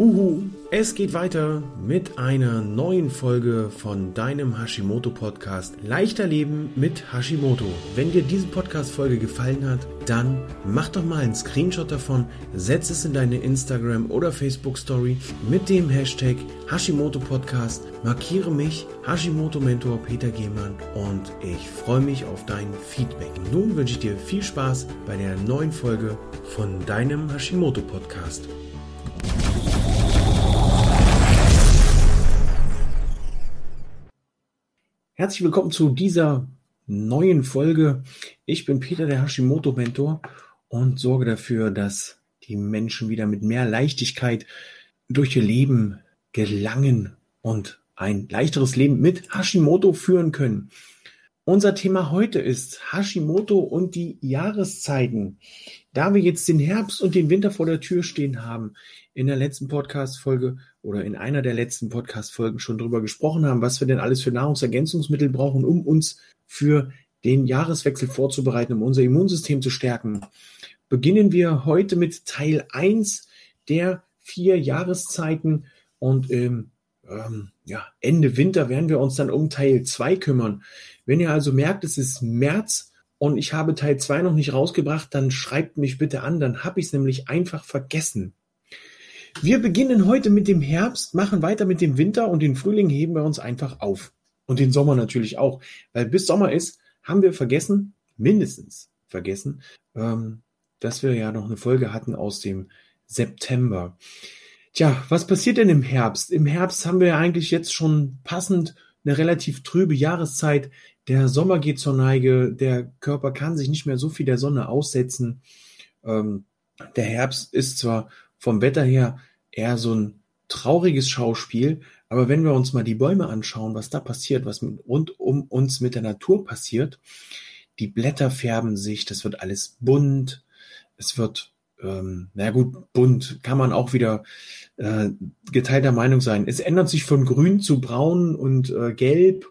Uhu, es geht weiter mit einer neuen Folge von deinem Hashimoto Podcast Leichter Leben mit Hashimoto. Wenn dir diese Podcast Folge gefallen hat, dann mach doch mal einen Screenshot davon, setz es in deine Instagram oder Facebook Story mit dem Hashtag Hashimoto Podcast, markiere mich Hashimoto Mentor Peter Gehmann und ich freue mich auf dein Feedback. Nun wünsche ich dir viel Spaß bei der neuen Folge von deinem Hashimoto Podcast. Herzlich willkommen zu dieser neuen Folge. Ich bin Peter, der Hashimoto-Mentor und sorge dafür, dass die Menschen wieder mit mehr Leichtigkeit durch ihr Leben gelangen und ein leichteres Leben mit Hashimoto führen können. Unser Thema heute ist Hashimoto und die Jahreszeiten. Da wir jetzt den Herbst und den Winter vor der Tür stehen haben, in der letzten Podcast-Folge oder in einer der letzten Podcast-Folgen schon drüber gesprochen haben, was wir denn alles für Nahrungsergänzungsmittel brauchen, um uns für den Jahreswechsel vorzubereiten, um unser Immunsystem zu stärken, beginnen wir heute mit Teil 1 der vier Jahreszeiten und im ähm, ja, Ende Winter werden wir uns dann um Teil 2 kümmern. Wenn ihr also merkt, es ist März und ich habe Teil 2 noch nicht rausgebracht, dann schreibt mich bitte an, dann habe ich es nämlich einfach vergessen. Wir beginnen heute mit dem Herbst, machen weiter mit dem Winter und den Frühling heben wir uns einfach auf. Und den Sommer natürlich auch, weil bis Sommer ist, haben wir vergessen, mindestens vergessen, ähm, dass wir ja noch eine Folge hatten aus dem September. Tja, was passiert denn im Herbst? Im Herbst haben wir ja eigentlich jetzt schon passend eine relativ trübe Jahreszeit. Der Sommer geht zur Neige, der Körper kann sich nicht mehr so viel der Sonne aussetzen. Ähm, der Herbst ist zwar vom Wetter her eher so ein trauriges Schauspiel. Aber wenn wir uns mal die Bäume anschauen, was da passiert, was rund um uns mit der Natur passiert, die Blätter färben sich, das wird alles bunt, es wird, ähm, na gut, bunt kann man auch wieder äh, geteilter Meinung sein. Es ändert sich von grün zu braun und äh, gelb.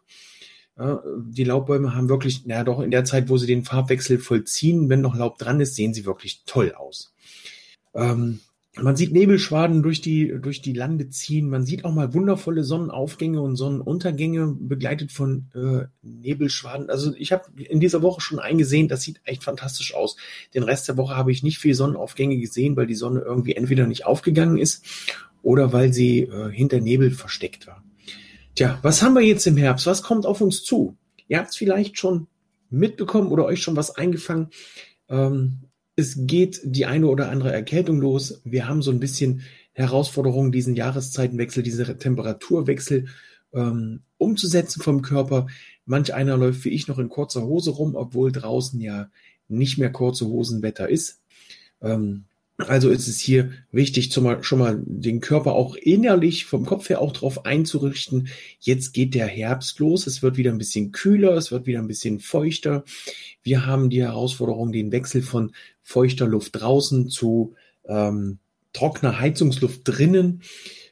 Ja, die Laubbäume haben wirklich, na doch in der Zeit, wo sie den Farbwechsel vollziehen, wenn noch Laub dran ist, sehen sie wirklich toll aus. Ähm, man sieht Nebelschwaden durch die, durch die Lande ziehen. Man sieht auch mal wundervolle Sonnenaufgänge und Sonnenuntergänge begleitet von äh, Nebelschwaden. Also ich habe in dieser Woche schon eingesehen, das sieht echt fantastisch aus. Den Rest der Woche habe ich nicht viel Sonnenaufgänge gesehen, weil die Sonne irgendwie entweder nicht aufgegangen ist oder weil sie äh, hinter Nebel versteckt war. Tja, was haben wir jetzt im Herbst? Was kommt auf uns zu? Ihr habt es vielleicht schon mitbekommen oder euch schon was eingefangen. Ähm, es geht die eine oder andere Erkältung los. Wir haben so ein bisschen Herausforderungen, diesen Jahreszeitenwechsel, diese Temperaturwechsel ähm, umzusetzen vom Körper. Manch einer läuft wie ich noch in kurzer Hose rum, obwohl draußen ja nicht mehr kurze Hosenwetter ist. Ähm, also ist es hier wichtig, zum, schon mal den Körper auch innerlich vom Kopf her auch darauf einzurichten. Jetzt geht der Herbst los. Es wird wieder ein bisschen kühler. Es wird wieder ein bisschen feuchter. Wir haben die Herausforderung, den Wechsel von feuchter Luft draußen zu ähm, trockener Heizungsluft drinnen.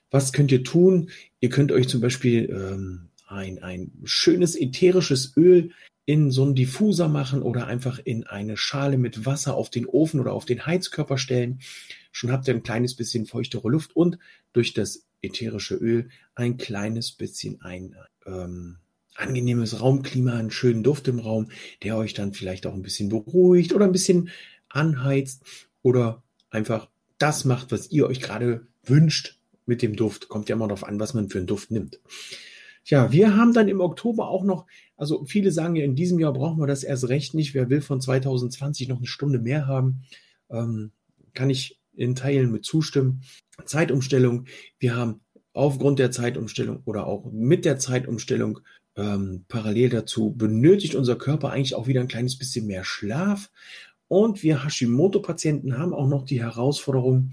Was könnt ihr tun? Ihr könnt euch zum Beispiel ähm, ein, ein schönes ätherisches Öl in so einen Diffuser machen oder einfach in eine Schale mit Wasser auf den Ofen oder auf den Heizkörper stellen. Schon habt ihr ein kleines bisschen feuchtere Luft und durch das ätherische Öl ein kleines bisschen ein ähm, angenehmes Raumklima, einen schönen Duft im Raum, der euch dann vielleicht auch ein bisschen beruhigt oder ein bisschen anheizt oder einfach das macht, was ihr euch gerade wünscht mit dem Duft. Kommt ja immer darauf an, was man für einen Duft nimmt. Tja, wir haben dann im Oktober auch noch, also viele sagen ja, in diesem Jahr brauchen wir das erst recht nicht. Wer will von 2020 noch eine Stunde mehr haben, ähm, kann ich in Teilen mit zustimmen. Zeitumstellung. Wir haben aufgrund der Zeitumstellung oder auch mit der Zeitumstellung ähm, parallel dazu benötigt unser Körper eigentlich auch wieder ein kleines bisschen mehr Schlaf. Und wir Hashimoto-Patienten haben auch noch die Herausforderung,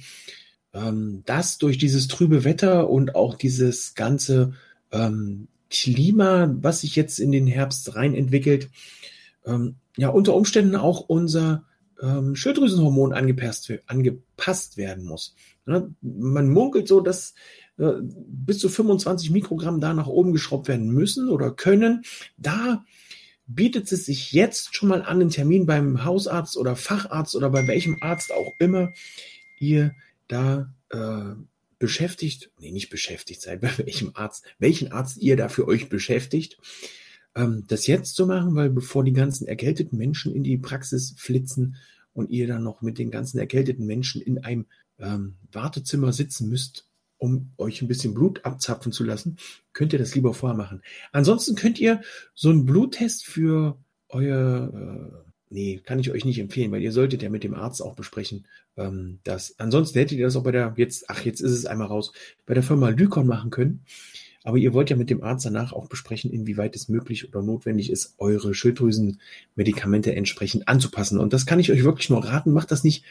ähm, dass durch dieses trübe Wetter und auch dieses ganze ähm, Klima, was sich jetzt in den Herbst rein entwickelt, ähm, ja unter Umständen auch unser ähm, Schilddrüsenhormon angepasst, angepasst werden muss. Ja, man munkelt so, dass äh, bis zu 25 Mikrogramm da nach oben geschraubt werden müssen oder können. Da bietet es sich jetzt schon mal an, einen Termin beim Hausarzt oder Facharzt oder bei welchem Arzt auch immer ihr da äh, beschäftigt, nee, nicht beschäftigt seid, bei welchem Arzt, welchen Arzt ihr da für euch beschäftigt, ähm, das jetzt zu machen, weil bevor die ganzen erkälteten Menschen in die Praxis flitzen und ihr dann noch mit den ganzen erkälteten Menschen in einem ähm, Wartezimmer sitzen müsst, um euch ein bisschen Blut abzapfen zu lassen, könnt ihr das lieber vorher machen. Ansonsten könnt ihr so einen Bluttest für euer, äh, nee, kann ich euch nicht empfehlen, weil ihr solltet ja mit dem Arzt auch besprechen, ähm, dass, ansonsten hättet ihr das auch bei der, jetzt, ach, jetzt ist es einmal raus, bei der Firma Lykon machen können. Aber ihr wollt ja mit dem Arzt danach auch besprechen, inwieweit es möglich oder notwendig ist, eure Schilddrüsenmedikamente entsprechend anzupassen. Und das kann ich euch wirklich nur raten. Macht das nicht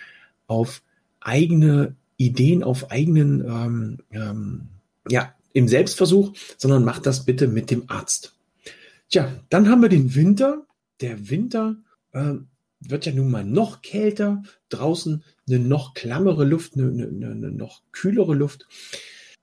auf eigene Ideen, auf eigenen, ähm, ähm, ja, im Selbstversuch, sondern macht das bitte mit dem Arzt. Tja, dann haben wir den Winter. Der Winter äh, wird ja nun mal noch kälter. Draußen eine noch klammere Luft, eine, eine, eine noch kühlere Luft.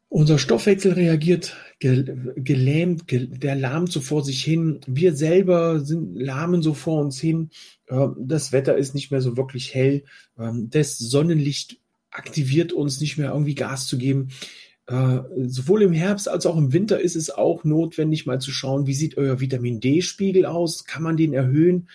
Unser Stoffwechsel reagiert gelähmt, der lahmt so vor sich hin. Wir selber sind lahmen so vor uns hin. Ähm, das Wetter ist nicht mehr so wirklich hell. Ähm, das Sonnenlicht aktiviert uns nicht mehr irgendwie Gas zu geben. Äh, sowohl im Herbst als auch im Winter ist es auch notwendig, mal zu schauen, wie sieht euer Vitamin D-Spiegel aus? Kann man den erhöhen?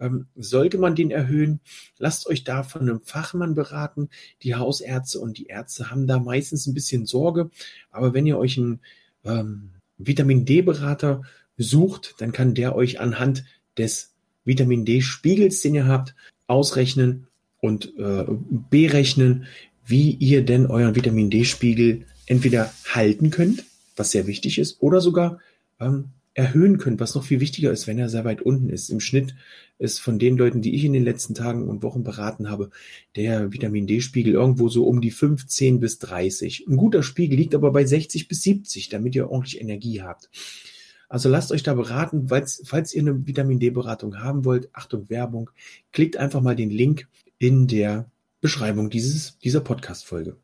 Ähm, sollte man den erhöhen, lasst euch da von einem Fachmann beraten. Die Hausärzte und die Ärzte haben da meistens ein bisschen Sorge. Aber wenn ihr euch einen ähm, Vitamin D-Berater sucht, dann kann der euch anhand des Vitamin D-Spiegels, den ihr habt, ausrechnen und äh, berechnen, wie ihr denn euren Vitamin D-Spiegel entweder halten könnt, was sehr wichtig ist, oder sogar ähm, erhöhen könnt, was noch viel wichtiger ist, wenn er sehr weit unten ist. Im Schnitt ist von den Leuten, die ich in den letzten Tagen und Wochen beraten habe, der Vitamin D-Spiegel irgendwo so um die 15 bis 30. Ein guter Spiegel liegt aber bei 60 bis 70, damit ihr ordentlich Energie habt. Also lasst euch da beraten, falls, falls ihr eine Vitamin D-Beratung haben wollt. Achtung, Werbung. Klickt einfach mal den Link in der Beschreibung dieses, dieser Podcast-Folge.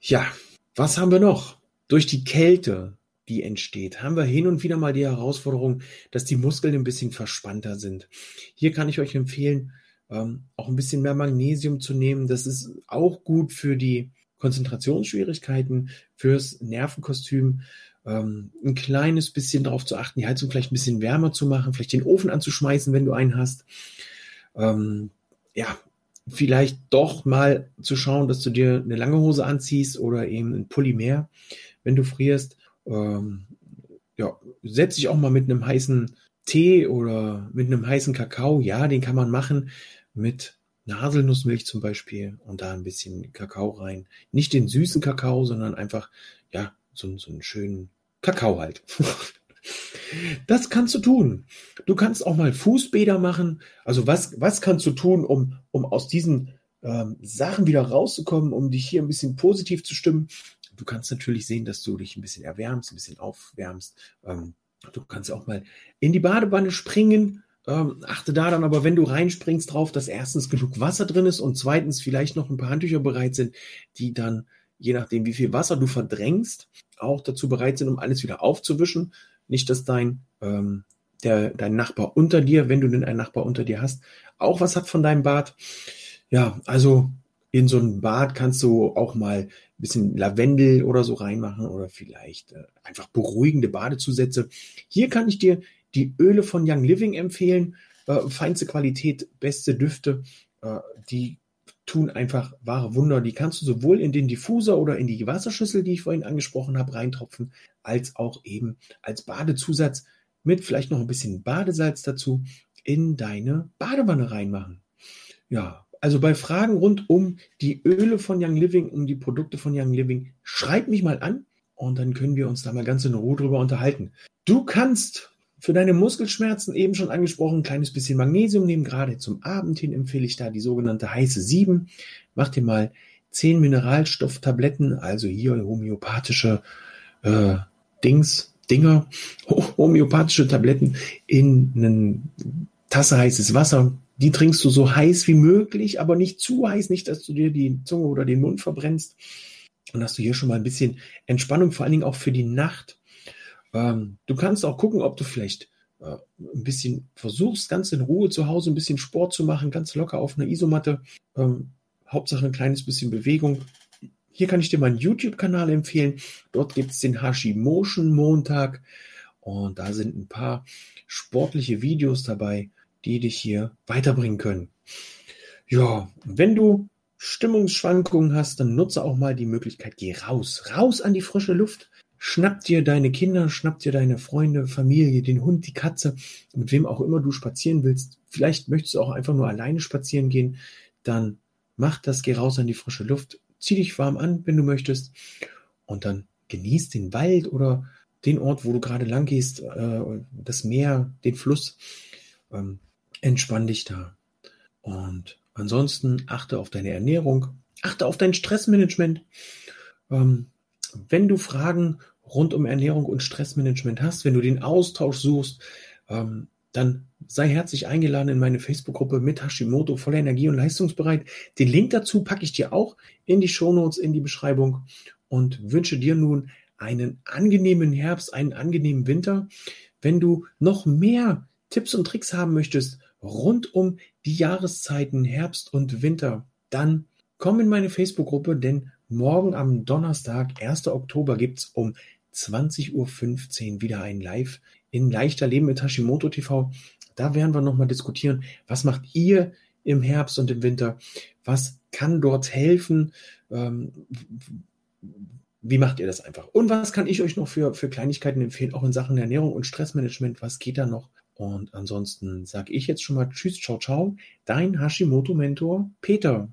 Ja, was haben wir noch? Durch die Kälte, die entsteht, haben wir hin und wieder mal die Herausforderung, dass die Muskeln ein bisschen verspannter sind. Hier kann ich euch empfehlen, ähm, auch ein bisschen mehr Magnesium zu nehmen. Das ist auch gut für die Konzentrationsschwierigkeiten, fürs Nervenkostüm. Ähm, ein kleines bisschen darauf zu achten, die Heizung vielleicht ein bisschen wärmer zu machen, vielleicht den Ofen anzuschmeißen, wenn du einen hast. Ähm, ja, vielleicht doch mal zu schauen, dass du dir eine lange Hose anziehst oder eben ein Pulli mehr, wenn du frierst ähm, ja, setze ich auch mal mit einem heißen Tee oder mit einem heißen Kakao. Ja, den kann man machen mit Haselnussmilch zum Beispiel und da ein bisschen Kakao rein. Nicht den süßen Kakao, sondern einfach, ja, so, so einen schönen Kakao halt. das kannst du tun. Du kannst auch mal Fußbäder machen. Also was, was kannst du tun, um, um aus diesen ähm, Sachen wieder rauszukommen, um dich hier ein bisschen positiv zu stimmen? Du kannst natürlich sehen, dass du dich ein bisschen erwärmst, ein bisschen aufwärmst. Ähm, du kannst auch mal in die Badewanne springen. Ähm, achte da dann aber, wenn du reinspringst, drauf, dass erstens genug Wasser drin ist und zweitens vielleicht noch ein paar Handtücher bereit sind, die dann, je nachdem, wie viel Wasser du verdrängst, auch dazu bereit sind, um alles wieder aufzuwischen. Nicht, dass dein, ähm, der, dein Nachbar unter dir, wenn du denn einen Nachbar unter dir hast, auch was hat von deinem Bad. Ja, also in so ein Bad kannst du auch mal ein bisschen Lavendel oder so reinmachen oder vielleicht äh, einfach beruhigende Badezusätze. Hier kann ich dir die Öle von Young Living empfehlen. Äh, feinste Qualität, beste Düfte. Äh, die tun einfach wahre Wunder. Die kannst du sowohl in den Diffuser oder in die Wasserschüssel, die ich vorhin angesprochen habe, reintropfen, als auch eben als Badezusatz mit vielleicht noch ein bisschen Badesalz dazu in deine Badewanne reinmachen. Ja, also bei Fragen rund um die Öle von Young Living, um die Produkte von Young Living, schreib mich mal an und dann können wir uns da mal ganz in Ruhe drüber unterhalten. Du kannst für deine Muskelschmerzen eben schon angesprochen, ein kleines bisschen Magnesium nehmen. Gerade zum Abend hin empfehle ich da die sogenannte heiße 7. Mach dir mal 10 Mineralstofftabletten, also hier homöopathische äh, Dings, Dinger, homöopathische Tabletten in eine Tasse heißes Wasser. Die trinkst du so heiß wie möglich, aber nicht zu heiß, nicht, dass du dir die Zunge oder den Mund verbrennst. Und hast du hier schon mal ein bisschen Entspannung, vor allen Dingen auch für die Nacht. Ähm, du kannst auch gucken, ob du vielleicht äh, ein bisschen versuchst, ganz in Ruhe zu Hause ein bisschen Sport zu machen, ganz locker auf einer Isomatte. Ähm, Hauptsache ein kleines bisschen Bewegung. hier kann ich dir meinen YouTube-Kanal empfehlen. Dort gibt es den Hashimotion Montag und da sind ein paar sportliche Videos dabei, die dich hier weiterbringen können. Ja, wenn du Stimmungsschwankungen hast, dann nutze auch mal die Möglichkeit, geh raus, raus an die frische Luft. Schnapp dir deine Kinder, schnapp dir deine Freunde, Familie, den Hund, die Katze, mit wem auch immer du spazieren willst. Vielleicht möchtest du auch einfach nur alleine spazieren gehen. Dann mach das, geh raus an die frische Luft, zieh dich warm an, wenn du möchtest. Und dann genieß den Wald oder den Ort, wo du gerade lang gehst, äh, das Meer, den Fluss. Entspann dich da. Und ansonsten achte auf deine Ernährung, achte auf dein Stressmanagement. Ähm, wenn du Fragen rund um Ernährung und Stressmanagement hast, wenn du den Austausch suchst, ähm, dann sei herzlich eingeladen in meine Facebook-Gruppe mit Hashimoto voller Energie und leistungsbereit. Den Link dazu packe ich dir auch in die Shownotes, in die Beschreibung und wünsche dir nun einen angenehmen Herbst, einen angenehmen Winter. Wenn du noch mehr Tipps und Tricks haben möchtest rund um die Jahreszeiten Herbst und Winter, dann komm in meine Facebook-Gruppe, denn morgen am Donnerstag, 1. Oktober, gibt es um 20.15 Uhr wieder ein Live in Leichter Leben mit Hashimoto TV. Da werden wir nochmal diskutieren, was macht ihr im Herbst und im Winter? Was kann dort helfen? Ähm, wie macht ihr das einfach? Und was kann ich euch noch für, für Kleinigkeiten empfehlen, auch in Sachen Ernährung und Stressmanagement? Was geht da noch? Und ansonsten sage ich jetzt schon mal Tschüss, ciao, ciao. Dein Hashimoto-Mentor Peter.